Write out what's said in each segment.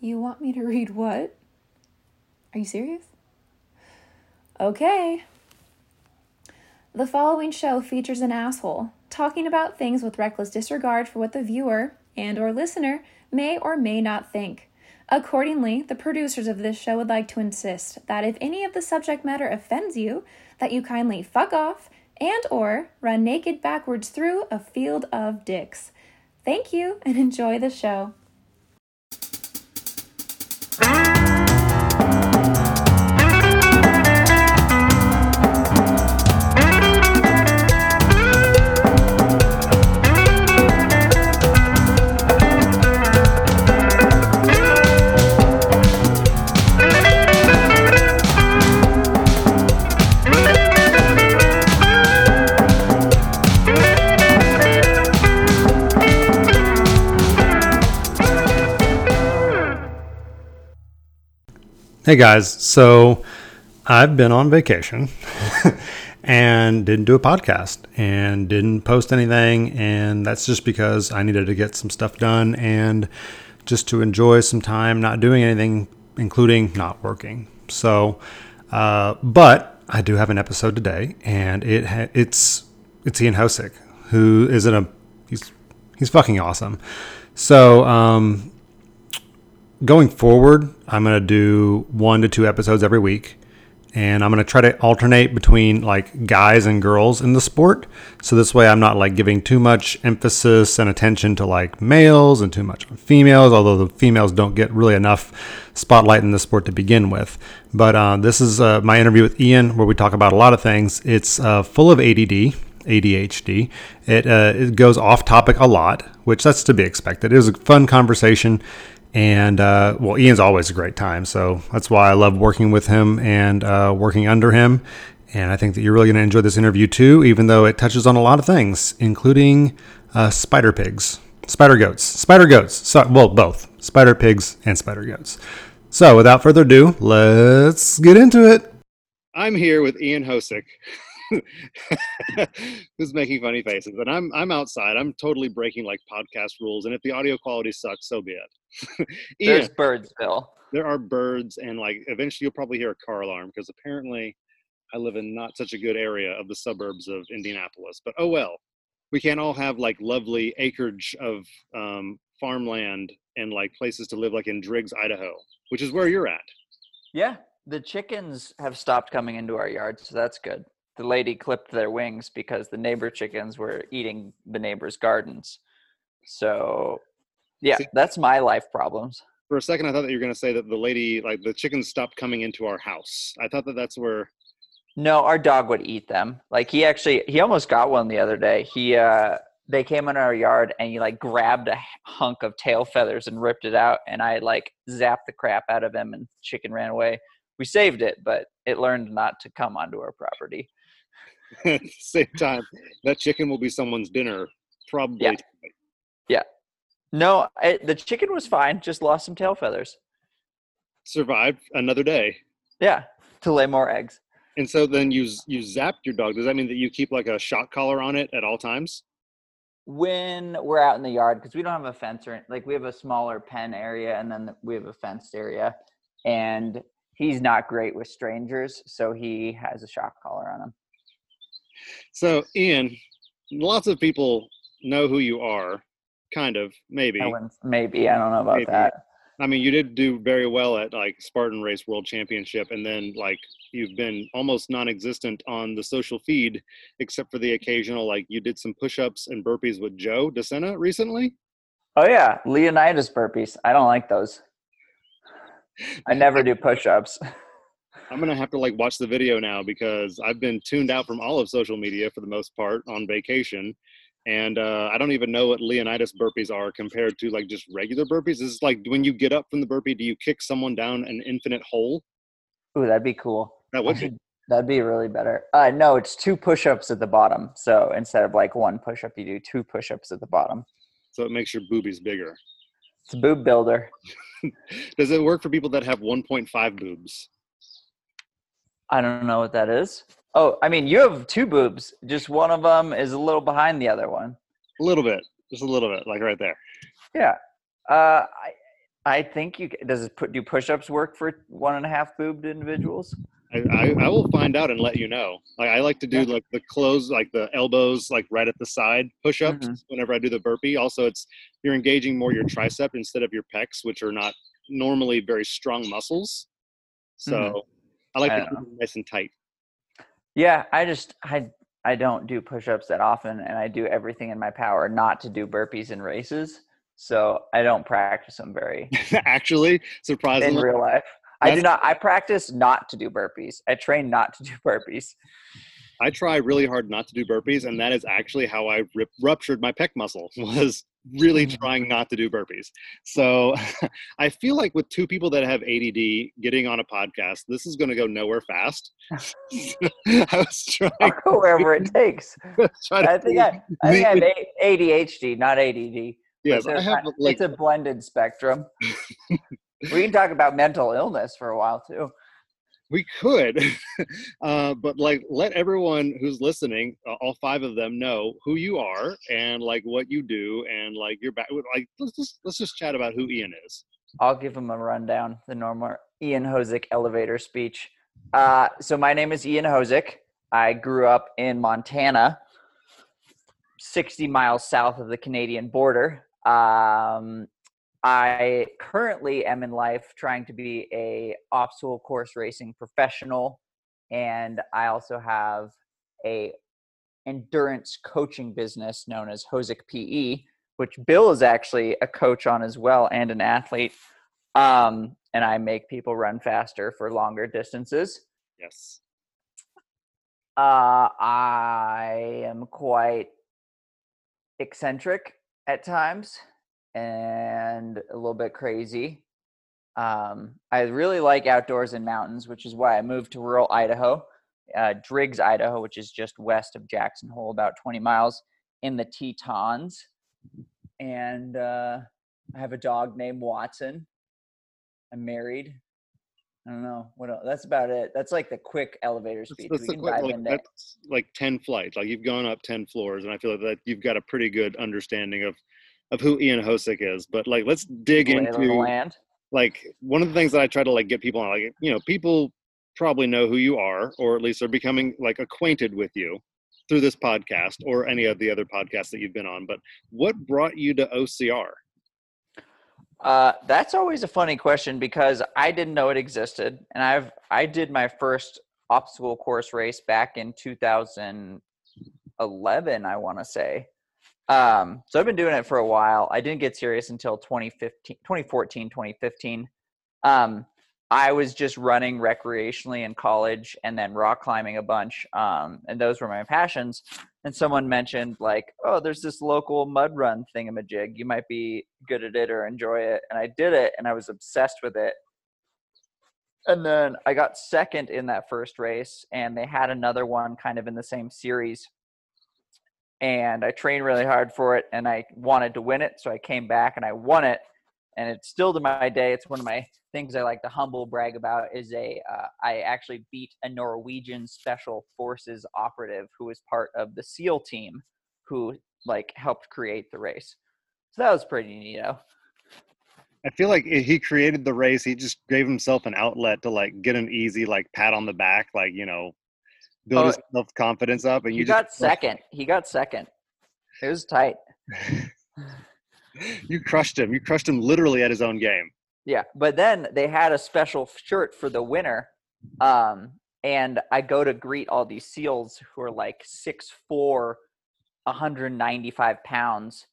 You want me to read what? Are you serious? Okay. The following show features an asshole talking about things with reckless disregard for what the viewer and or listener may or may not think. Accordingly, the producers of this show would like to insist that if any of the subject matter offends you, that you kindly fuck off and or run naked backwards through a field of dicks. Thank you and enjoy the show. Hey guys, so I've been on vacation and didn't do a podcast and didn't post anything. And that's just because I needed to get some stuff done and just to enjoy some time not doing anything, including not working. So, uh, but I do have an episode today, and it ha- it's it's Ian Hosek, who is in a he's he's fucking awesome. So, um, going forward, I'm going to do one to two episodes every week. And I'm going to try to alternate between like guys and girls in the sport. So this way I'm not like giving too much emphasis and attention to like males and too much on females, although the females don't get really enough spotlight in the sport to begin with. But uh, this is uh, my interview with Ian where we talk about a lot of things. It's uh, full of ADD, ADHD. It, uh, it goes off topic a lot, which that's to be expected. It was a fun conversation. And uh, well, Ian's always a great time. So that's why I love working with him and uh, working under him. And I think that you're really going to enjoy this interview too, even though it touches on a lot of things, including uh, spider pigs, spider goats, spider goats. So, well, both spider pigs and spider goats. So without further ado, let's get into it. I'm here with Ian Hosek. who's making funny faces. And I'm I'm outside. I'm totally breaking like podcast rules. And if the audio quality sucks, so be it. Ian, There's birds, Bill. There are birds, and like eventually you'll probably hear a car alarm because apparently I live in not such a good area of the suburbs of Indianapolis. But oh well, we can't all have like lovely acreage of um, farmland and like places to live, like in Driggs, Idaho, which is where you're at. Yeah, the chickens have stopped coming into our yard, so that's good the lady clipped their wings because the neighbor chickens were eating the neighbor's gardens. So, yeah, See, that's my life problems. For a second, I thought that you were going to say that the lady, like the chickens, stopped coming into our house. I thought that that's where. No, our dog would eat them. Like he actually, he almost got one the other day. He, uh, they came in our yard and he like grabbed a hunk of tail feathers and ripped it out, and I like zapped the crap out of him, and the chicken ran away. We saved it, but it learned not to come onto our property. At the same time, that chicken will be someone's dinner probably. Yeah. yeah. No, I, the chicken was fine. Just lost some tail feathers. Survived another day. Yeah, to lay more eggs. And so then you you zapped your dog. Does that mean that you keep like a shock collar on it at all times? When we're out in the yard, because we don't have a fence or like we have a smaller pen area, and then we have a fenced area, and he's not great with strangers, so he has a shock collar on him. So, Ian, lots of people know who you are, kind of, maybe. maybe. I don't know about maybe. that. I mean, you did do very well at like Spartan Race World Championship, and then like you've been almost non-existent on the social feed, except for the occasional like you did some push-ups and burpees with Joe DeSena recently. Oh yeah, Leonidas burpees. I don't like those. I never do push-ups. I'm gonna have to like watch the video now because I've been tuned out from all of social media for the most part on vacation, and uh, I don't even know what Leonidas burpees are compared to like just regular burpees. This is like when you get up from the burpee, do you kick someone down an infinite hole? Ooh, that'd be cool. That would be. That'd be really better. Uh, no, it's two push-ups at the bottom. So instead of like one push-up, you do two push-ups at the bottom. So it makes your boobies bigger. It's a boob builder. Does it work for people that have 1.5 boobs? I don't know what that is. Oh, I mean, you have two boobs. Just one of them is a little behind the other one. A little bit, just a little bit, like right there. Yeah. Uh, I I think you does it put do push-ups work for one and a half boobed individuals? I, I, I will find out and let you know. Like I like to do like the close, like the elbows, like right at the side push-ups. Mhm. Whenever I do the burpee, also it's you're engaging more your tricep instead of your pecs, which are not normally very strong muscles. So Mhm. I like I to keep them nice and tight. Yeah, I just I I don't do push-ups that often, and I do everything in my power not to do burpees in races. So I don't practice them very Actually, surprisingly, in real life. I do not. I practice not to do burpees. I train not to do burpees. I try really hard not to do burpees, and that is actually how I rip, ruptured my pec muscle. Was really Mhm. trying not to do burpees. So I feel like with two people that have ADD getting on a podcast, this is going to go nowhere fast. I was trying. I'll go wherever it takes. I think I, I think I have ADHD, not ADD. yes, I have like it's a blended spectrum. we can talk about mental illness for a while too. We could, uh, but like let everyone who's listening, uh, all five of them, know who you are and like what you do and like your back. Like let's just let's just chat about who Ian is. I'll give him a rundown, the normal Ian Hosek elevator speech. Uh, so my name is Ian Hosek. I grew up in Montana, 60 miles south of the Canadian border. Um, I currently am in life trying to be a obstacle course racing professional, and I also have a endurance coaching business known as Hosek PE, which Bill is actually a coach on as well and an athlete. Um, and I make people run faster for longer distances. Yes. Uh, I am quite eccentric at times and a little bit crazy. Um, I really like outdoors and mountains, which is why I moved to rural Idaho, uh, Driggs, Idaho, which is just west of Jackson Hole, about 20 miles in the Tetons. And uh, I have a dog named Watson. I'm married. I don't know what else. That's about it. That's like the quick elevator That's, speech. that's we can quick- like, that's like 10 flights. Like you've gone up 10 floors, and I feel like that you've got a pretty good understanding of of who Ian Hosek is. But like, let's dig lay the into land. like one of the things that I try to like get people on. Like, you know, people probably know who you are, or at least are becoming like acquainted with you through this podcast or any of the other podcasts that you've been on. But what brought you to OCR? Uh, that's always a funny question because I didn't know it existed, and I've I did my first obstacle course race back in 2011, I want to say. Um, so I've been doing it for a while. I didn't get serious until 2015, 2014, 2015. Um, I was just running recreationally in college and then rock climbing a bunch. Um, and those were my passions. And someone mentioned like, oh, there's this local mud run thingamajig. You might be good at it or enjoy it. And I did it and I was obsessed with it. And then I got second in that first race and they had another one kind of in the same series. And I trained really hard for it and I wanted to win it. So I came back and I won it. And it's still to my day, it's one of my things I like to humble brag about is a uh, I actually beat a Norwegian special forces operative who was part of the SEAL team who like helped create the race. So that was pretty neato. I feel like he created the race. He just gave himself an outlet to like get an easy like pat on the back, like you know, build Oh, his self confidence up. And you got second. He got second. It was tight. you crushed him. You crushed him literally at his own game. Yeah, but then they had a special shirt for the winner. Um, and I go to greet all these SEALs who are like 6'4, 195 pounds,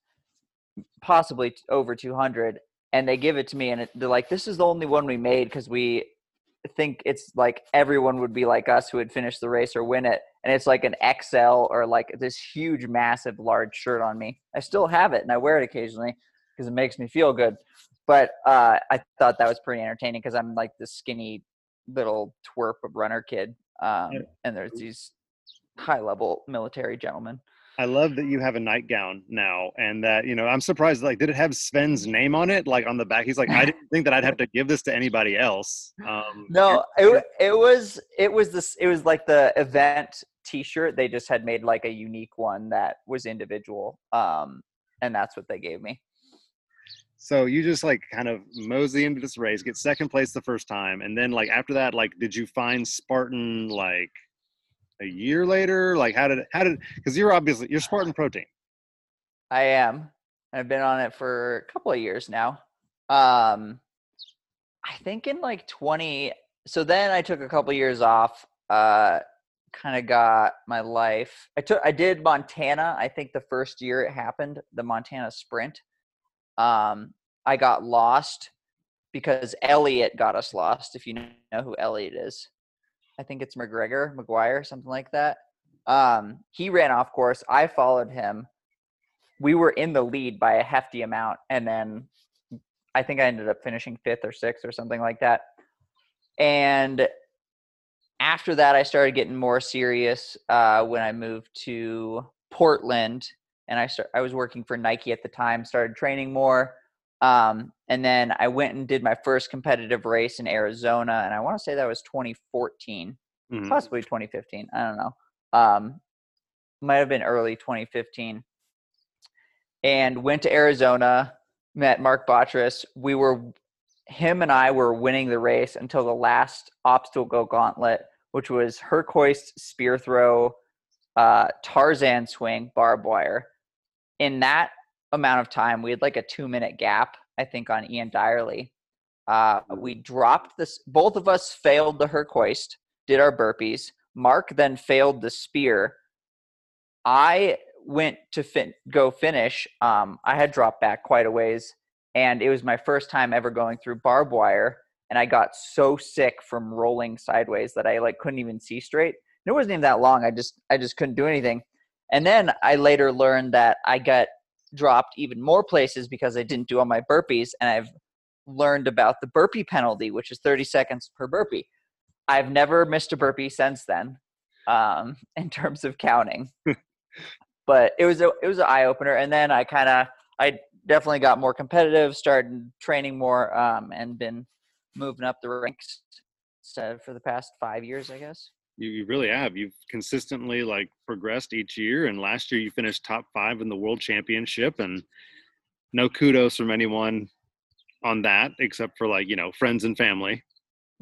possibly over 200. And they give it to me, and it, they're like, This is the only one we made because we think it's like everyone would be like us who would finish the race or win it. And it's like an XL or like this huge, massive, large shirt on me. I still have it and I wear it occasionally because it makes me feel good but uh, I thought that was pretty entertaining because I'm like this skinny little twerp of runner kid, um, and there's these high level military gentlemen. I love that you have a nightgown now, and that you know. I'm surprised. Like, did it have Sven's name on it? Like on the back, he's like, I didn't think that I'd have to give this to anybody else. Um, No, it it was it was this it was like the event T-shirt. They just had made like a unique one that was individual, um, and that's what they gave me. So you just like kind of mosey into this race, get second place the first time, and then like after that, like did you find Spartan like a year later? Like how did how did because you're obviously you're Spartan Pro Team. I am. I've been on it for a couple of years now. Um, I think in like 20. So then I took a couple of years off. Uh, kind of got my life. I took. I did Montana. I think the first year it happened, the Montana Sprint. Um, I got lost because Elliot got us lost. If you know who Elliot is, I think it's McGregor, McGuire, something like that. Um, he ran off course. I followed him we were in the lead by a hefty amount and then i think i ended up finishing fifth or sixth or something like that and after that i started getting more serious uh, when i moved to portland and i start, i was working for nike at the time started training more um, and then i went and did my first competitive race in arizona and i want to say that was 2014 mm-hmm. possibly 2015 i don't know um, might have been early 2015 and went to Arizona, met Mark Batres. We were, him and I were winning the race until the last obstacle gauntlet, which was Herc hoist, spear throw, uh, Tarzan swing, barbed wire. In that amount of time, we had like a two minute gap, I think, on Ian Dyerly. Uh, we dropped this, both of us failed the Herc did our burpees. Mark then failed the spear. I went to fin- go finish, um, I had dropped back quite a ways, and it was my first time ever going through barbed wire, and I got so sick from rolling sideways that I like couldn't even see straight. And it wasn't even that long. I just I just couldn't do anything. And then I later learned that I got dropped even more places because I didn't do all my burpees, and I've learned about the burpee penalty, which is 30 seconds per burpee. I've never missed a burpee since then, um, in terms of counting. but it was a it was an eye opener. And then I kind of I definitely got more competitive, started training more, um, and been moving up the ranks for the past five years, I guess. You, you really have. You've consistently like progressed each year, and last year you finished top five in the world championship, and no kudos from anyone on that except for like you know friends and family.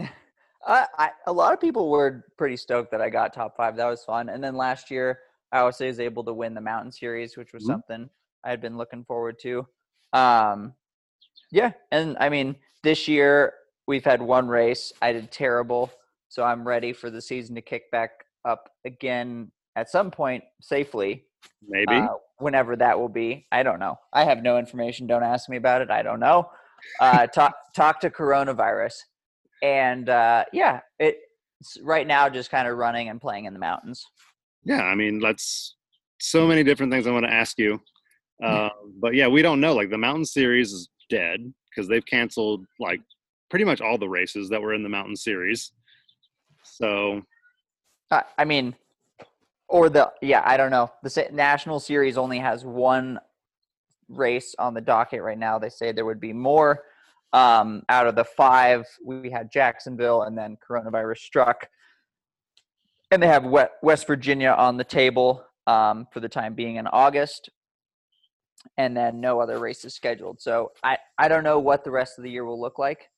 I, I, a lot of people were pretty stoked that I got top five. That was fun. And then last year, I also was able to win the Mountain Series, which was mm-hmm. something I had been looking forward to. Um, yeah, and I mean, this year we've had one race. I did terrible, so I'm ready for the season to kick back up again at some point safely. Maybe uh, whenever that will be. I don't know. I have no information. Don't ask me about it. I don't know. Uh, talk talk to coronavirus, and uh, yeah, it's right now just kind of running and playing in the mountains yeah, I mean, that's so many different things I want to ask you. Uh, but yeah, we don't know. Like the Mountain Series is dead because they've canceled like pretty much all the races that were in the Mountain Series. So, uh, I mean, or the yeah, I don't know. The National Series only has one race on the docket right now. They say there would be more. Um, out of the five, we had Jacksonville, and then coronavirus struck and they have West Virginia on the table um, for the time being in August, and then no other races scheduled. So I I don't know what the rest of the year will look like.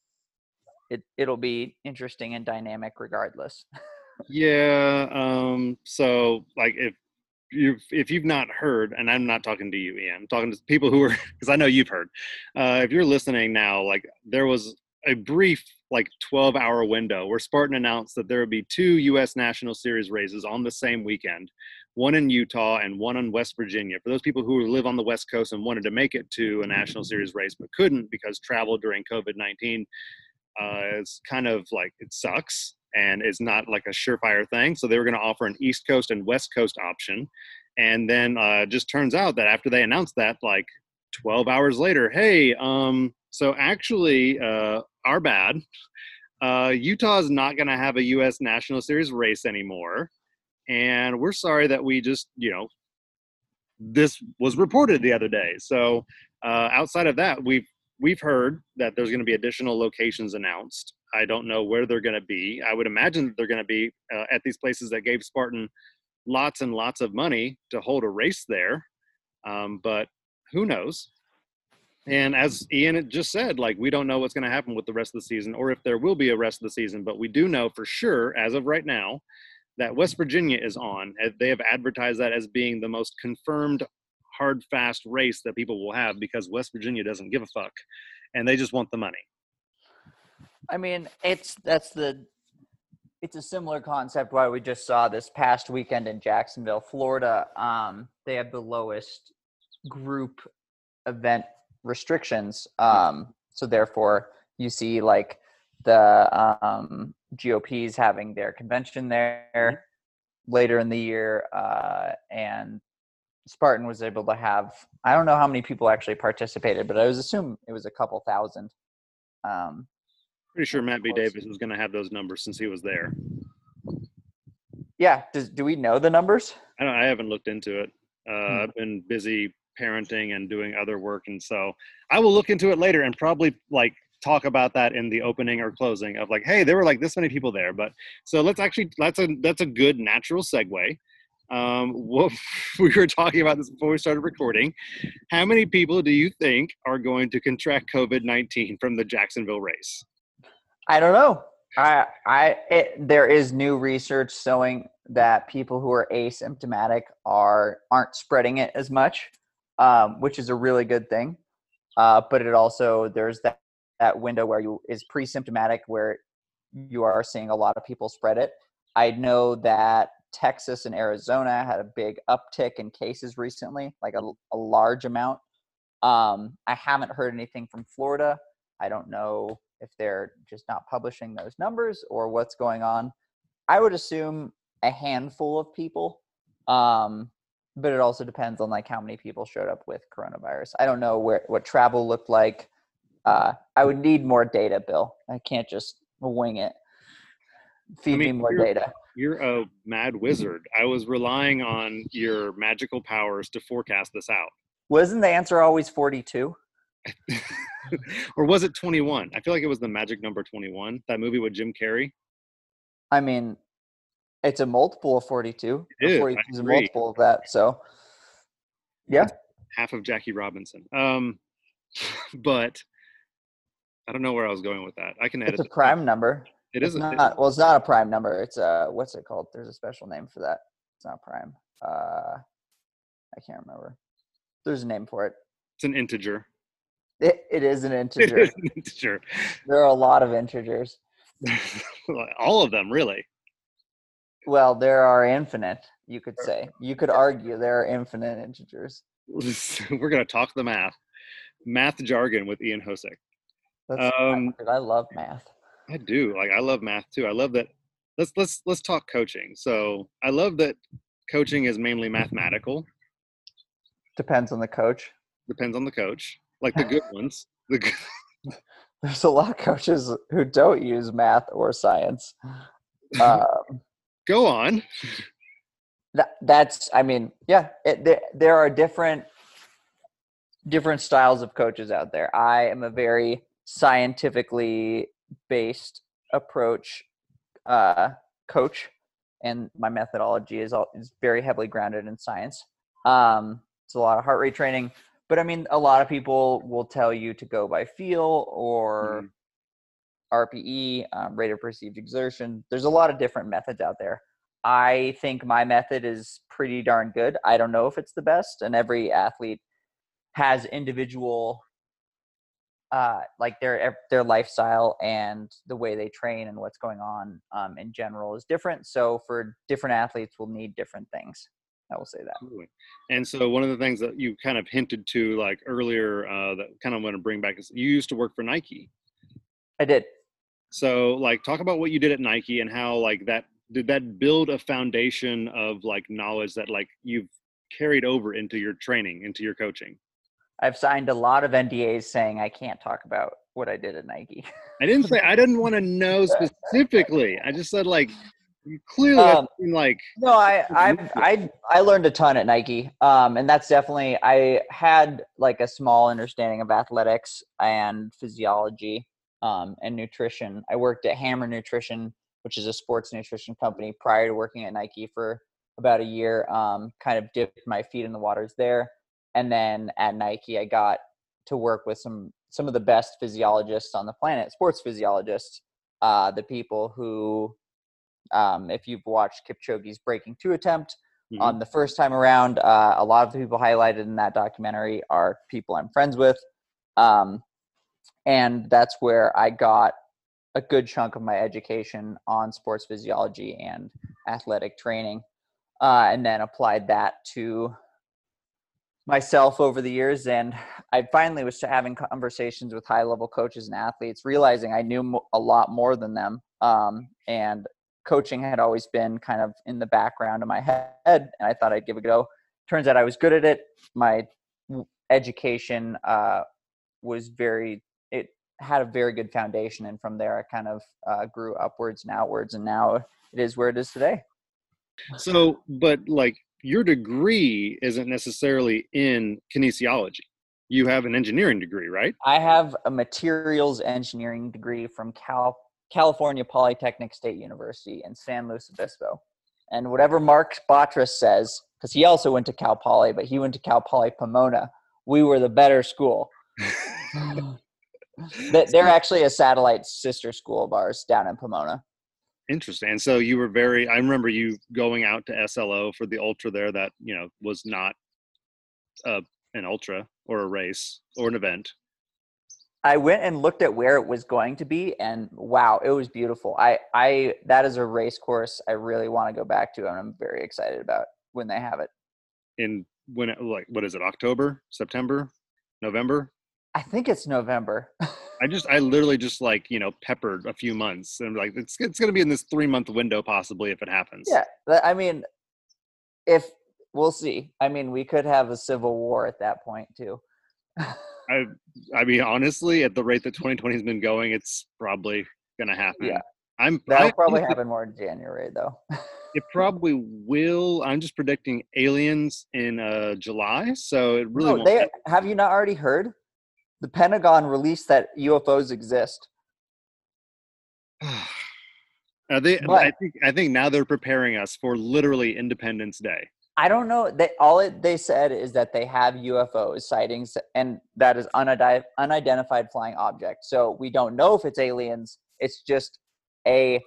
It it'll be interesting and dynamic regardless. yeah. Um. So like if you if you've not heard, and I'm not talking to you, Ian, I'm talking to people who are because I know you've heard. Uh, if you're listening now, like there was a brief like 12 hour window where Spartan announced that there would be two U.S. National Series races on the same weekend, one in Utah and one in West Virginia. For those people who live on the West Coast and wanted to make it to a National Series race but couldn't because travel during COVID 19 uh, is kind of like it sucks and it's not like a surefire thing. So they were going to offer an East Coast and West Coast option. And then uh, just turns out that after they announced that, like 12 hours later, hey, um, so actually, uh, our bad. Uh, Utah is not going to have a U.S. National Series race anymore, and we're sorry that we just, you know, this was reported the other day. So uh, outside of that, we've we've heard that there's going to be additional locations announced. I don't know where they're going to be. I would imagine they're going to be uh, at these places that gave Spartan lots and lots of money to hold a race there. Um, but who knows? And as Ian just said, like we don't know what's going to happen with the rest of the season, or if there will be a rest of the season. But we do know for sure, as of right now, that West Virginia is on. They have advertised that as being the most confirmed hard fast race that people will have because West Virginia doesn't give a fuck, and they just want the money. I mean, it's that's the it's a similar concept why we just saw this past weekend in Jacksonville, Florida. Um, they have the lowest group event restrictions. Um, so therefore, you see like the um, GOPs having their convention there mm-hmm. later in the year, uh, and Spartan was able to have. I don't know how many people actually participated, but I was assume it was a couple thousand. Um, Pretty sure Matt B. Davis was going to have those numbers since he was there. Yeah. Does, do we know the numbers? I, I haven't looked into it. Uh, hmm. I've been busy parenting and doing other work, and so I will look into it later and probably like talk about that in the opening or closing of like, hey, there were like this many people there. But so let's actually that's a that's a good natural segue. Um, what we were talking about this before we started recording. How many people do you think are going to contract COVID nineteen from the Jacksonville race? I don't know. I, I, it, there is new research showing that people who are asymptomatic are aren't spreading it as much, um, which is a really good thing. Uh, but it also there's that that window where you is pre-symptomatic where you are seeing a lot of people spread it. I know that Texas and Arizona had a big uptick in cases recently, like a, a large amount. Um, I haven't heard anything from Florida. I don't know if they're just not publishing those numbers or what's going on. I would assume a handful of people. Um, but it also depends on like how many people showed up with coronavirus. I don't know where what travel looked like. Uh, I would need more data, Bill. I can't just wing it. Feed I mean, me more data. You're a mad wizard. I was relying on your magical powers to forecast this out. Wasn't the answer always 42? or was it 21? I feel like it was the magic number 21, that movie with Jim Carrey. I mean, it's a multiple of 42. It is, 42 is a multiple of that. So, yeah. half of Jackie Robinson. Um, but I don't know where I was going with that. I can edit. It's a prime number. It is not. well, it's not a prime number. It's a what's it called? There's a special name for that. It's not prime. Uh, I can't remember. There's a name for it. It's an integer. It, it is an integer. It is an integer. There are a lot of integers. All of them, really. Well, there are infinite, you could say. You could argue there are infinite integers. We're going to talk the math. Math jargon with Ian Hosek. Um, I love math. I do. Like I love math too. I love that. Let's let's let's talk coaching. So I love that coaching is mainly mathematical. Depends on the coach. Depends on the coach like the good ones. The good... There's a lot of coaches who don't use math or science. Um, Go on. That, that's, I mean, yeah, it, there, there are different different styles of coaches out there. I am a very scientifically based approach uh, coach, and my methodology is all, is very heavily grounded in science. Um, it's a lot of heart rate training, but I mean, a lot of people will tell you to go by feel or mm-hmm. RPE, um, rate of perceived exertion. There's a lot of different methods out there. I think my method is pretty darn good. I don't know if it's the best, and every athlete has individual, uh, like their their lifestyle and the way they train and what's going on um, in general is different. So for different athletes, we'll need different things. I will say that. Absolutely. And so one of the things that you kind of hinted to like earlier uh, that kind of want to bring back is you used to work for Nike. I did. So like talk about what you did at Nike and how like that did that build a foundation of like knowledge that like you've carried over into your training, into your coaching. I've signed a lot of NDAs saying I can't talk about what I did at Nike. I didn't say I didn't want to know specifically. I just said like clearly um, like no i i i i learned a ton at nike um and that's definitely i had like a small understanding of athletics and physiology um and nutrition i worked at hammer nutrition which is a sports nutrition company prior to working at nike for about a year um kind of dipped my feet in the waters there and then at nike i got to work with some some of the best physiologists on the planet, sports physiologists, uh, the people who, um, if you've watched Kipchoge's breaking two attempt mm-hmm. on the first time around, uh, a lot of the people highlighted in that documentary are people I'm friends with, um, and that's where I got a good chunk of my education on sports physiology and athletic training, uh, and then applied that to myself over the years and i finally was having conversations with high level coaches and athletes realizing i knew a lot more than them um, and coaching had always been kind of in the background of my head and i thought i'd give it a go. Turns out i was good at it. My education uh, was very it had a very good foundation and from there i kind of uh, grew upwards and outwards and now it is where it is today. So but like your degree isn't necessarily in kinesiology. You have an engineering degree, right? I have a materials engineering degree from Cal- California Polytechnic State University in San Luis Obispo. And whatever Mark Batres says, because he also went to Cal Poly, but he went to Cal Poly Pomona, we were the better school. They're actually a satellite sister school of ours down in Pomona. Interesting. And so you were very, I remember you going out to SLO for the ultra there that, you know, was not uh, an ultra or a race or an event. I went and looked at where it was going to be and wow, it was beautiful. I, I, that is a race course I really want to go back to and I'm very excited about when they have it. In when, it, like, what is it, October, September, November? I think it's November. I just I literally just like you know peppered a few months and like it's it's gonna be in this three month window possibly if it happens. Yeah, I mean, if we'll see. I mean, we could have a civil war at that point too. I I mean honestly, at the rate that 2020 has been going, it's probably gonna happen. Yeah, I'm that'll I, probably happen more in January though. it probably will. I'm just predicting aliens in uh July, so it really. No, they have you not already heard? The Pentagon released that UFOs exist. Are they? But, I think I think now they're preparing us for literally Independence Day. I don't know. They all it, they said is that they have UFOs sightings, and that is unidentified, unidentified flying object. So we don't know if it's aliens. It's just a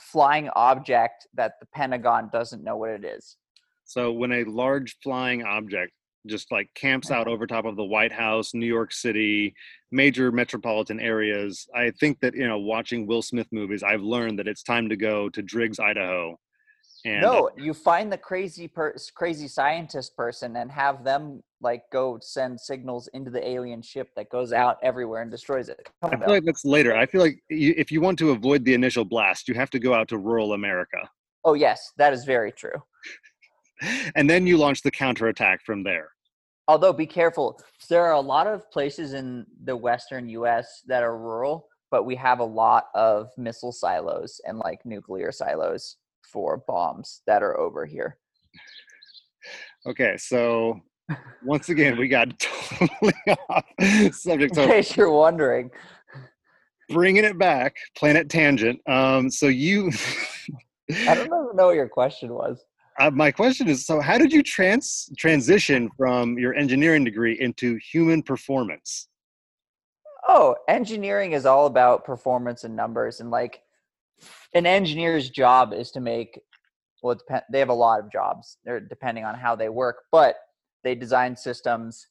flying object that the Pentagon doesn't know what it is. So when a large flying object just like camps out over top of the White House, New York City, major metropolitan areas. I think that you know, watching Will Smith movies, I've learned that it's time to go to Driggs, Idaho. And, no, uh, you find the crazy per- crazy scientist person and have them like go send signals into the alien ship that goes out everywhere and destroys it. I feel like that's later. I feel like you, if you want to avoid the initial blast, you have to go out to rural America. Oh yes, that is very true and then you launch the counterattack from there. Although, be careful. There are a lot of places in the western U.S. that are rural, but we have a lot of missile silos and like nuclear silos for bombs that are over here. Okay, so once again, we got totally off subject. In case you're wondering, bringing it back, planet tangent. Um, so you, I don't even know what your question was uh, my question is so how did you trans transition from your engineering degree into human performance? Oh engineering is all about performance and numbers and like an engineer's job is to make well they have a lot of jobs they're depending on how they work but they design systems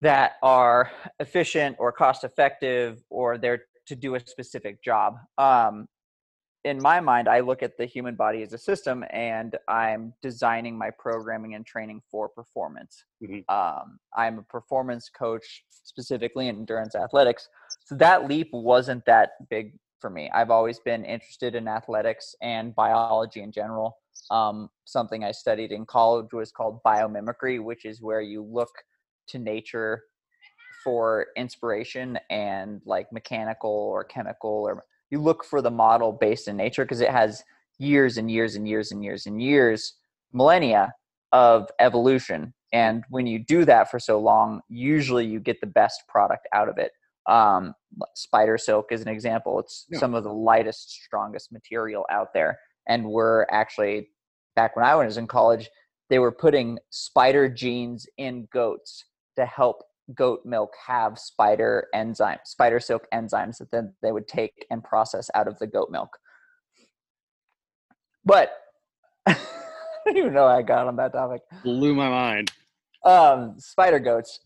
that are efficient or cost effective or they're to do a specific job. Um, in my mind, I look at the human body as a system, and I'm designing my programming and training for performance. Mm-hmm. Um, I'm a performance coach, specifically in endurance athletics. So that leap wasn't that big for me. I've always been interested in athletics and biology in general. Um, something I studied in college was called biomimicry, which is where you look to nature for inspiration and like mechanical or chemical or you look for the model based in nature because it has years and years and years and years and years, millennia of evolution. And when you do that for so long, usually you get the best product out of it. Um, spider silk is an example. It's yeah. some of the lightest, strongest material out there. And we're actually, back when I was in college, they were putting spider genes in goats to help goat milk have spider enzyme, spider silk enzymes that then they would take and process out of the goat milk. But I don't even know how I got on that topic. Blew my mind. Um, spider goats.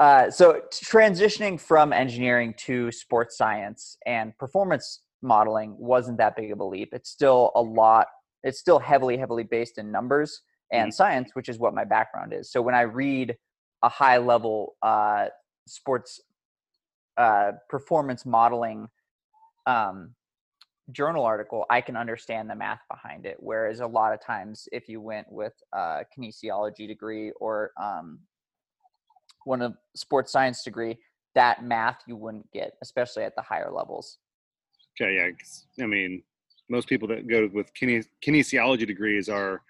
Uh, so transitioning from engineering to sports science and performance modeling wasn't that big of a leap. It's still a lot. It's still heavily, heavily based in numbers and Mhm. science, which is what my background is. So when I read a high level uh, sports uh, performance modeling um, journal article, I can understand the math behind it. Whereas a lot of times, if you went with a kinesiology degree or um, one of sports science degree, that math you wouldn't get, especially at the higher levels. Okay, yeah, I mean, most people that go with kine- kinesiology degrees are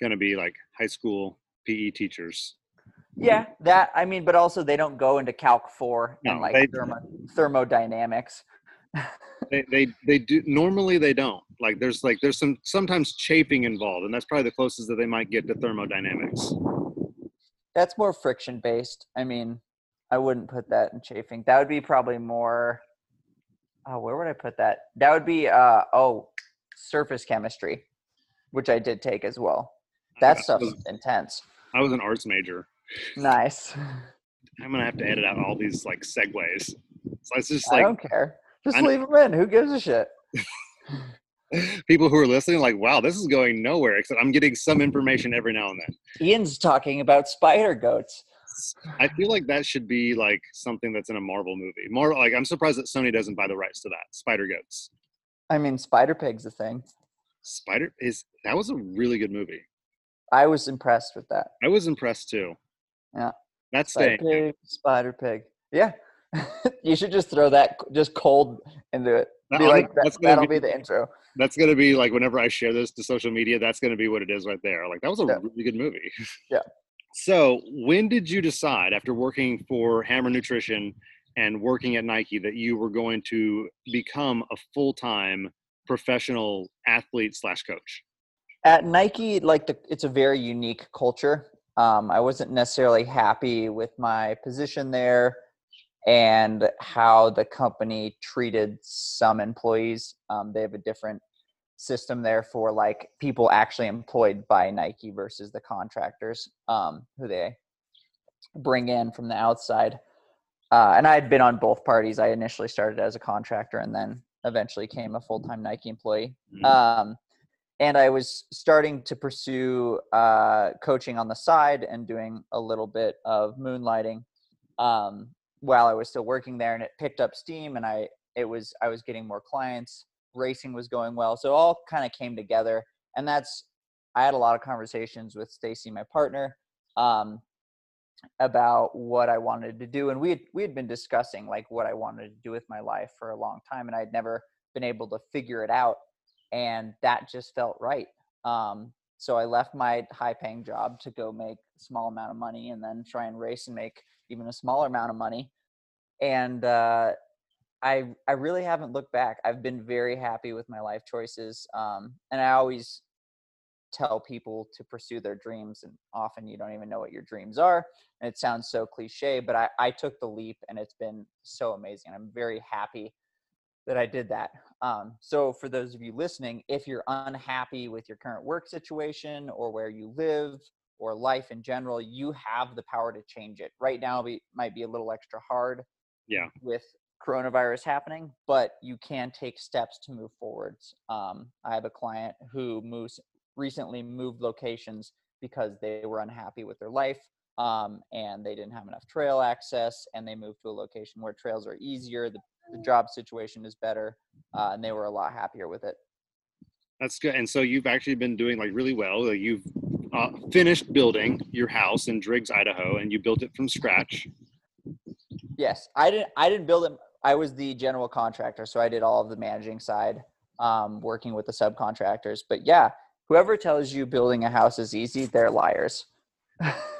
going to be like high school PE teachers. Yeah, that I mean, but also they don't go into Calc four and like they- thermo, thermodynamics. They, they they do normally they don't like there's like there's some sometimes chafing involved and that's probably the closest that they might get to thermodynamics That's more friction based. I mean, I wouldn't put that in chafing. That would be probably more. Oh, where would I put that? That would be uh oh, surface chemistry, which I did take as well. That I stuff's was, intense. I was an arts major Nice. i'm gonna have to edit out all these like segues so it's just I like don't care. Just I leave them in. Who gives a shit? people who are listening like wow this is going nowhere except i'm getting some information every now and then Ian's talking about spider goats. i feel like that should be like something that's in a marvel movie more like i'm surprised that sony doesn't buy the rights to that spider goats I mean, Spider Pig's a thing. spider is that was a really good movie I was impressed with that. i was impressed too Yeah. that's Spider staying Pig, Spider Pig. Yeah. you should just throw that just cold into it. That, be like, that, that'll be- be the intro. that's gonna be like whenever I share this to social media, that's gonna be what it is right there. Like that was a Yeah. really good movie. Yeah. So when did you decide after working for Hammer Nutrition and working at Nike that you were going to become a full time professional athlete slash coach? At Nike, like the, it's a very unique culture. Um, I wasn't necessarily happy with my position there and how the company treated some employees. Um, they have a different system there for like people actually employed by Nike versus the contractors um, who they bring in from the outside. Uh, and I had been on both parties. I initially started as a contractor and then eventually came a full time Nike employee. Mhm. Um, and I was starting to pursue uh, coaching on the side and doing a little bit of moonlighting um, while I was still working there, and it picked up steam. And I it was I was getting more clients. Racing was going well, so all kind of came together. And that's I had a lot of conversations with Stacy, my partner, um, about what I wanted to do, and we had, we had been discussing like what I wanted to do with my life for a long time, and I'd never been able to figure it out and that just felt right. Um, so I left my high-paying job to go make a small amount of money, and then try and race and make even a smaller amount of money. And uh, I I really haven't looked back. I've been very happy with my life choices, um, and I always tell people to pursue their dreams. And often you don't even know what your dreams are, and it sounds so cliche, but I I took the leap, and it's been so amazing. I'm very happy that I did that. Um, so, for those of you listening, if you're unhappy with your current work situation or where you live or life in general, you have the power to change it. Right now, it might be a little extra hard Yeah. with coronavirus happening, but you can take steps to move forwards. Um, I have a client who moves recently moved locations because they were unhappy with their life um, and they didn't have enough trail access and they moved to a location where trails are easier the, the job situation is better uh, and they were a lot happier with it That's good. And so you've actually been doing like really well. Like, You've uh, finished building your house in Driggs, Idaho, and you built it from scratch. yes i didn't i didn't build it i was the general contractor so i did all of the managing side um, working with the subcontractors but yeah whoever tells you building a house is easy they're liars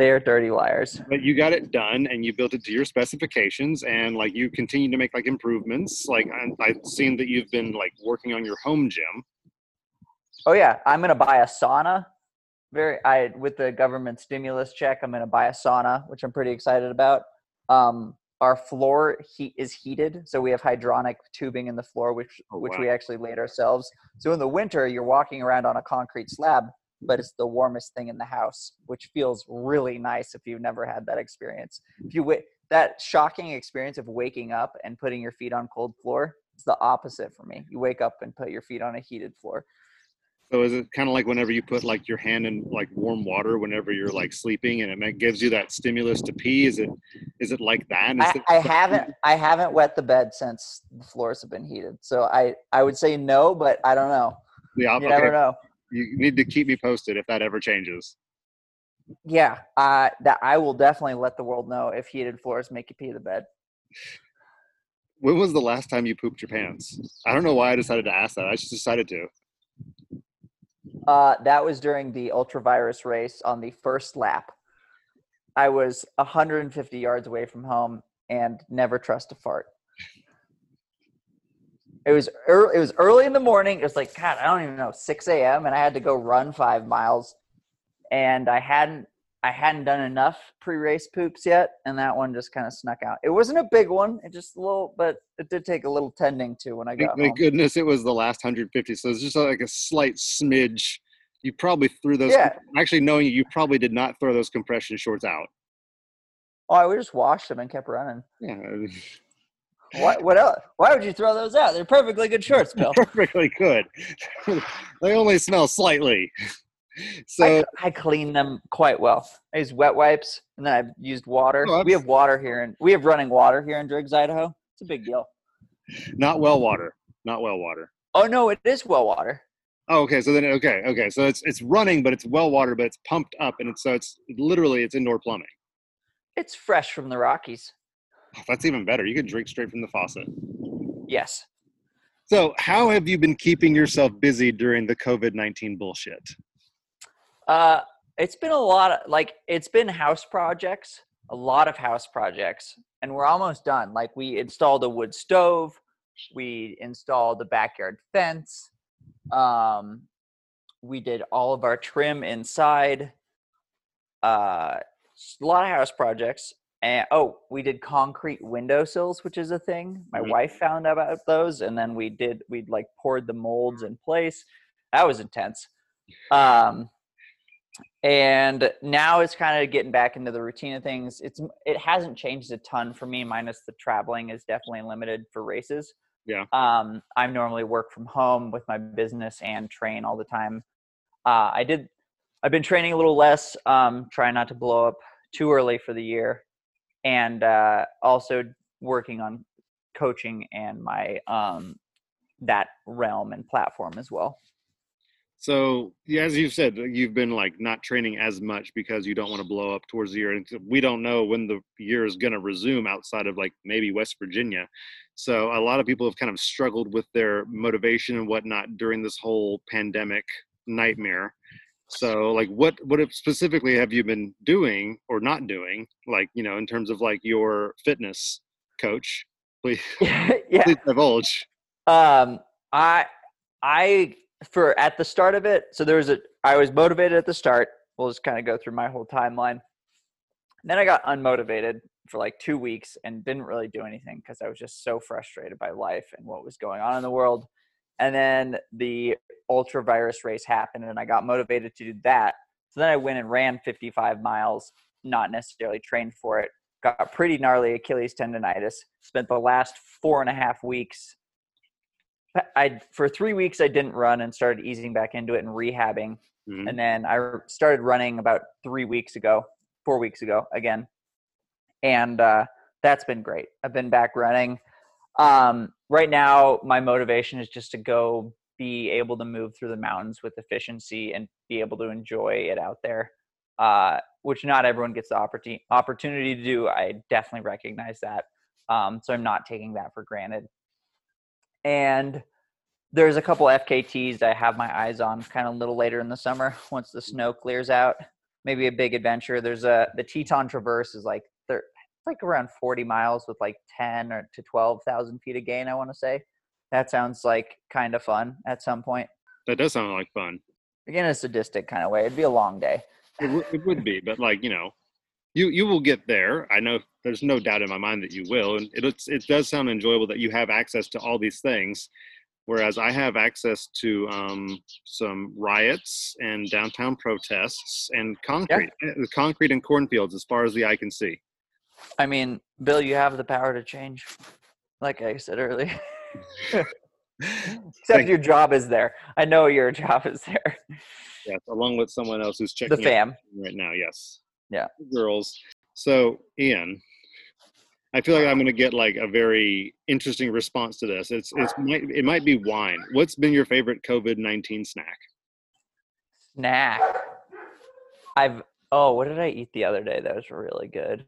they are dirty liars But you got it done, and you built it to your specifications, and like you continue to make like improvements. Like I- I've seen that you've been like working on your home gym. oh yeah i'm gonna buy a sauna very. I with the government stimulus check, I'm going to buy a sauna, which I'm pretty excited about. Um, our floor heat is heated, so we have hydronic tubing in the floor, which Oh, which wow. we actually laid ourselves. So in the winter, you're walking around on a concrete slab, but it's the warmest thing in the house, which feels really nice if you've never had that experience. If you wait, that shocking experience of waking up and putting your feet on cold floor, is the opposite for me. You wake up and put your feet on a heated floor. So is it kind of like whenever you put like your hand in like warm water whenever you're like sleeping and it gives you that stimulus to pee? Is it is it like that? I, I haven't I haven't wet the bed since the floors have been heated. So I I would say no, but I don't know. the op- You never okay, know. You need to keep me posted if that ever changes. Yeah, uh, that I will definitely let the world know if heated floors make you pee the bed. When was the last time you pooped your pants? I don't know why I decided to ask that. I just decided to. Uh, that was during the ultravirus race on the first lap. I was 150 yards away from home and never trust a fart. It was early, it was early in the morning. It was like God, I don't even know, 6 a.m. and I had to go run five miles, and I hadn't I hadn't done enough pre-race poops yet, and that one just kind of snuck out. It wasn't a big one, it just a little, but it did take a little tending to when I got thank home. goodness it was the last 150. So it's just like a slight smidge. You probably threw those. Yeah. Actually, knowing you, you probably did not throw those compression shorts out. Oh, I just washed them and kept running. Yeah, What? What else? Why would you throw those out? They're perfectly good shorts, Bill. perfectly good. they only smell slightly. So I, I clean them quite well. I use wet wipes, and then I've used water. Oh, we have water here, and we have running water here in Driggs, Idaho. It's a big deal. not well water. Not well water. Oh no, it is well water. Oh, okay. So then, okay, okay. So it's it's running, but it's well water, but it's pumped up, and it's so it's literally it's indoor plumbing. It's fresh from the Rockies. That's even better. You can drink straight from the faucet. Yes. So, how have you been keeping yourself busy during the COVID nineteen bullshit? Uh, it's been a lot of like it's been house projects, a lot of house projects, and we're almost done. Like we installed a wood stove, we installed the backyard fence, um, we did all of our trim inside. Uh, a lot of house projects, and oh, we did concrete windowsills, which is a thing. My Mhm. wife found out about those, and then we did we like poured the molds in place. That was intense. Um, and now it's kind of getting back into the routine of things it's it hasn't changed a ton for me minus the traveling is definitely limited for races Yeah. um i normally work from home with my business and train all the time uh i did i've been training a little less um trying not to blow up too early for the year and uh also working on coaching and my um that realm and platform as well So, yeah, as you've said, you've been like not training as much because you don't want to blow up towards the year. And we don't know when the year is going to resume outside of like maybe West Virginia. So, a lot of people have kind of struggled with their motivation and whatnot during this whole pandemic nightmare. So, like, what what specifically have you been doing or not doing? Like, you know, in terms of like your fitness coach, please, yeah please divulge. Um, I, I for at the start of it. So there was a. I was motivated at the start. We'll just kind of go through my whole timeline. Then I got unmotivated for like two weeks and didn't really do anything because I was just so frustrated by life and what was going on in the world. And then the ultra virus race happened, and I got motivated to do that. So then I went and ran 55 miles, not necessarily trained for it. Got pretty gnarly Achilles tendonitis. Spent the last four and a half weeks I for three weeks I didn't run and started easing back into it and rehabbing, Mhm. and then I started running about three weeks ago, four weeks ago again, and uh, that's been great. I've been back running. Um, right now, my motivation is just to go be able to move through the mountains with efficiency and be able to enjoy it out there, uh, which not everyone gets the opportunity opportunity to do. I definitely recognize that, um, so I'm not taking that for granted and there's a couple FKTs that I have my eyes on kind of a little later in the summer once the snow clears out. Maybe a big adventure. There's a the Teton Traverse is like like around 40 miles with like 10 or to 12,000 feet of gain. I want to say that sounds like kind of fun at some point. That does sound like fun. in a sadistic kind of way. It'd be a long day. It, w- it would be, but like you know, you you will get there. I know there's no doubt in my mind that you will, and it it does sound enjoyable that you have access to all these things, whereas I have access to um, some riots and downtown protests and concrete, yeah. concrete and cornfields as far as the eye can see. I mean, Bill, you have the power to change, like I said earlier. Except your job is there. I know your job is there. Yes, along with someone else who's checking the fam right now. Yes. Yeah. Girls. So, Ian, I feel like I'm going to get like a very interesting response to this. It's it's might it might be wine. What's been your favorite COVID nineteen snack? Snack. I've oh, what did I eat the other day? That was really good.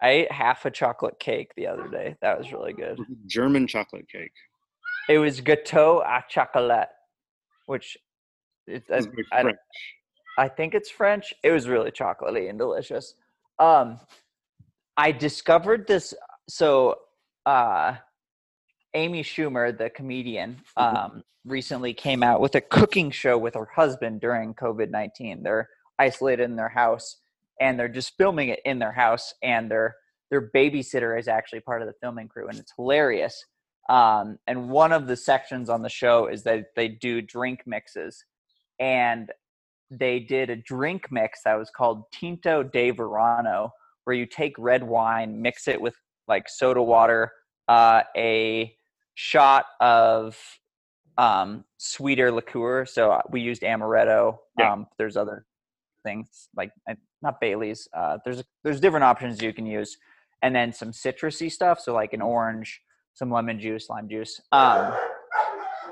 I ate half a chocolate cake the other day. That was really good. German chocolate cake. It was gâteau à chocolat, which it, I, I, I, think it's French. It was really chocolatey and delicious. Um, I discovered this. So, uh, Amy Schumer, the comedian, mm-hmm. um, recently came out with a cooking show with her husband during COVID 19. They're isolated in their house and they're just filming it in their house and their their babysitter is actually part of the filming crew and it's hilarious um, and one of the sections on the show is that they do drink mixes and they did a drink mix that was called tinto de verano where you take red wine mix it with like soda water uh, a shot of um, sweeter liqueur so uh, we used amaretto yeah. um, there's other things like not Bailey's. Uh, there's there's different options you can use, and then some citrusy stuff. So like an orange, some lemon juice, lime juice. Um,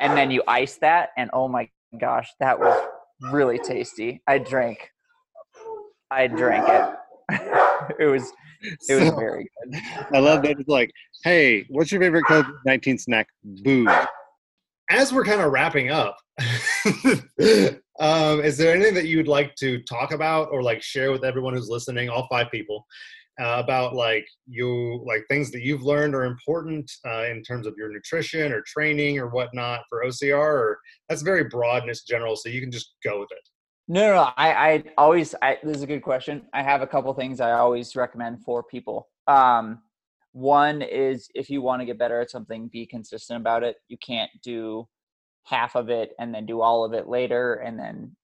and then you ice that, and oh my gosh, that was really tasty. I drank, I drank it. it was it was so, very good. I love that. It's like, hey, what's your favorite COVID nineteen snack? Booze. As we're kind of wrapping up, um, is there anything that you'd like to talk about or like share with everyone who's listening, all five people, uh, about like you like things that you've learned are important uh, in terms of your nutrition or training or whatnot for OCR? Or that's very broad and it's general, so you can just go with it. No, no, no. I, I always, I, this is a good question. I have a couple things I always recommend for people. Um, one is if you want to get better at something, be consistent about it. You can't do half of it and then do all of it later and then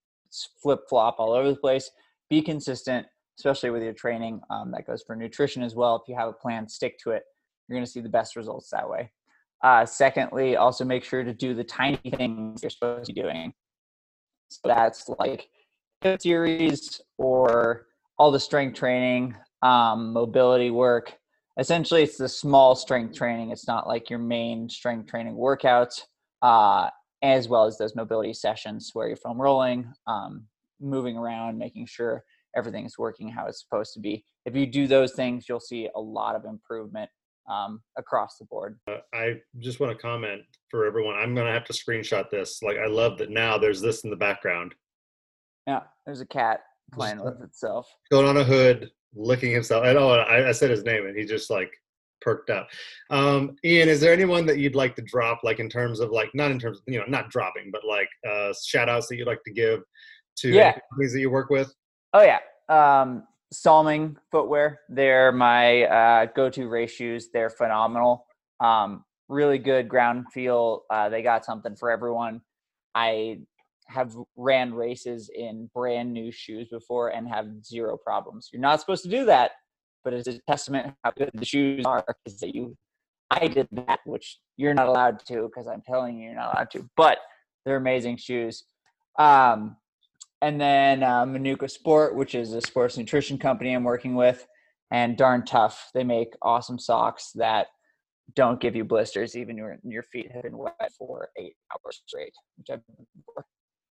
flip flop all over the place. Be consistent, especially with your training. Um, that goes for nutrition as well. If you have a plan, stick to it. You're going to see the best results that way. Uh, secondly, also make sure to do the tiny things you're supposed to be doing. So that's like series or all the strength training, um, mobility work. Essentially, it's the small strength training. It's not like your main strength training workouts. Uh, as well as those mobility sessions where you're foam rolling, um, moving around, making sure everything is working how it's supposed to be. If you do those things, you'll see a lot of improvement um, across the board. Uh, I just want to comment for everyone. I'm going to have to screenshot this. Like, I love that now there's this in the background. Yeah, there's a cat playing with itself. Going on a hood, licking himself. I know I, I said his name, and he just like perked up. Um, Ian, is there anyone that you'd like to drop, like in terms of like not in terms of you know not dropping, but like uh, shout outs that you'd like to give to yeah. companies that you work with? Oh yeah, um, Salming Footwear. They're my uh, go-to race shoes. They're phenomenal. Um, really good ground feel. Uh, they got something for everyone. I have ran races in brand new shoes before and have zero problems. You're not supposed to do that, but it's a testament how good the shoes are is that you I did that, which you're not allowed to because I'm telling you you're not allowed to. But they're amazing shoes. Um, and then uh, Manuka Sport, which is a sports nutrition company I'm working with, and Darn Tough. They make awesome socks that don't give you blisters, even your your feet have been wet for eight hours straight, which I've been before.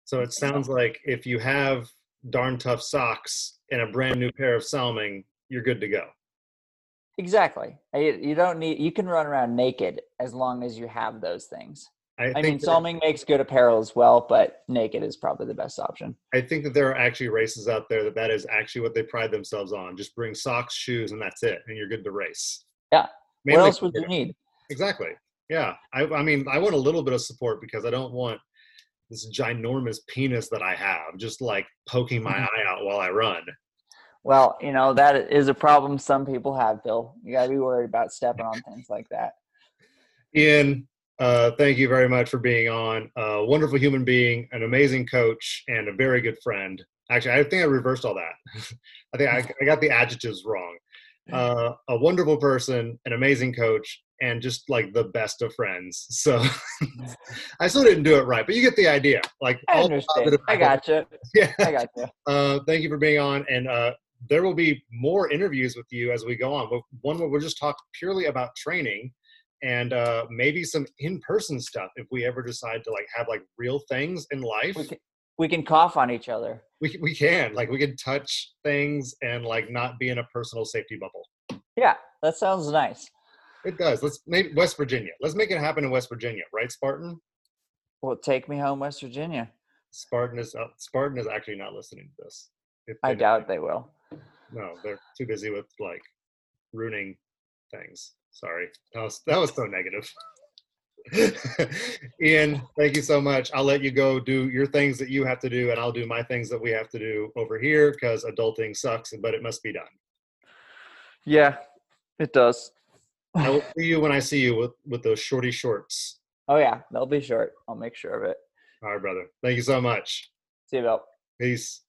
So it sounds like if you have Darn Tough socks and a brand new pair of Salming, you're good to go. Exactly. You don't need. You can run around naked as long as you have those things. I, I mean, Salming makes good apparel as well, but naked is probably the best option. I think that there are actually races out there that that is actually what they pride themselves on. Just bring socks, shoes, and that's it, and you're good to race. Yeah. Mainly what else would you need? Exactly. Yeah. I, I mean, I want a little bit of support because I don't want this ginormous penis that I have, just like poking my mm-hmm. eye out while I run. Well, you know that is a problem some people have, Bill. You got to be worried about stepping on things like that. Ian, uh, thank you very much for being on. A wonderful human being, an amazing coach, and a very good friend. Actually, I think I reversed all that. I think I, I, got the adjectives wrong. Uh, a wonderful person, an amazing coach, and just like the best of friends. So I still didn't do it right, but you get the idea. Like I understand. I got you. Yeah, I got you. Uh, thank you for being on, and uh, there will be more interviews with you as we go on. But one where we'll just talk purely about training and uh, maybe some in-person stuff if we ever decide to like have like real things in life. We can, we can cough on each other. We we can like we can touch things and like not be in a personal safety bubble. Yeah, that sounds nice. It does. Let's maybe West Virginia. Let's make it happen in West Virginia, right, Spartan? Well, take me home, West Virginia. Spartan is uh, Spartan is actually not listening to this. I doubt they will. No, they're too busy with like ruining things. Sorry, that was that was so negative. Ian, thank you so much. I'll let you go do your things that you have to do, and I'll do my things that we have to do over here because adulting sucks, but it must be done. Yeah, it does. I will see you when I see you with with those shorty shorts. Oh yeah, they'll be short. I'll make sure of it. All right, brother. Thank you so much. See you, Bill. Peace.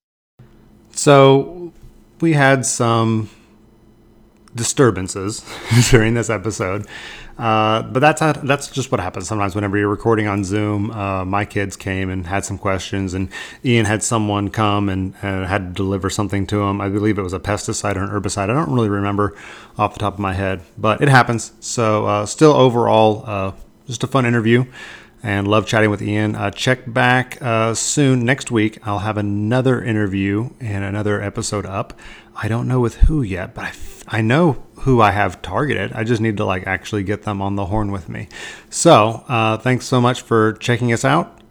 So we had some disturbances during this episode. Uh, but that's that's just what happens sometimes whenever you're recording on Zoom. Uh, my kids came and had some questions, and Ian had someone come and had to deliver something to him. I believe it was a pesticide or an herbicide. I don't really remember off the top of my head, but it happens. So, uh, still overall, uh, just a fun interview and love chatting with Ian. Uh, check back uh, soon next week. I'll have another interview and another episode up. I don't know with who yet, but I, f- I know who I have targeted. I just need to like actually get them on the horn with me. So uh, thanks so much for checking us out,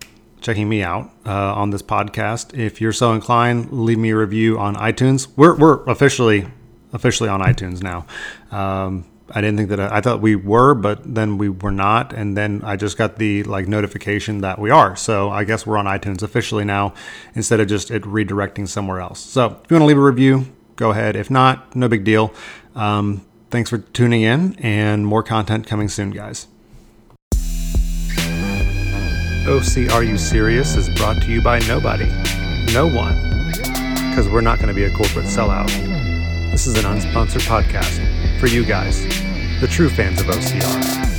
checking me out uh, on this podcast. If you're so inclined, leave me a review on iTunes. We're we're officially officially on iTunes now. Um, I didn't think that I, I, thought we were, but then we were not, and then I just got the like notification that we are. So I guess we're on iTunes officially now, instead of just it redirecting somewhere else. So if you want to leave a review, go ahead. If not, no big deal. Um, thanks for tuning in, and more content coming soon, guys. OC Are You Serious is brought to you by nobody, no one, because we're not going to be a corporate sellout. This is an unsponsored podcast for you guys, the true fans of OCR.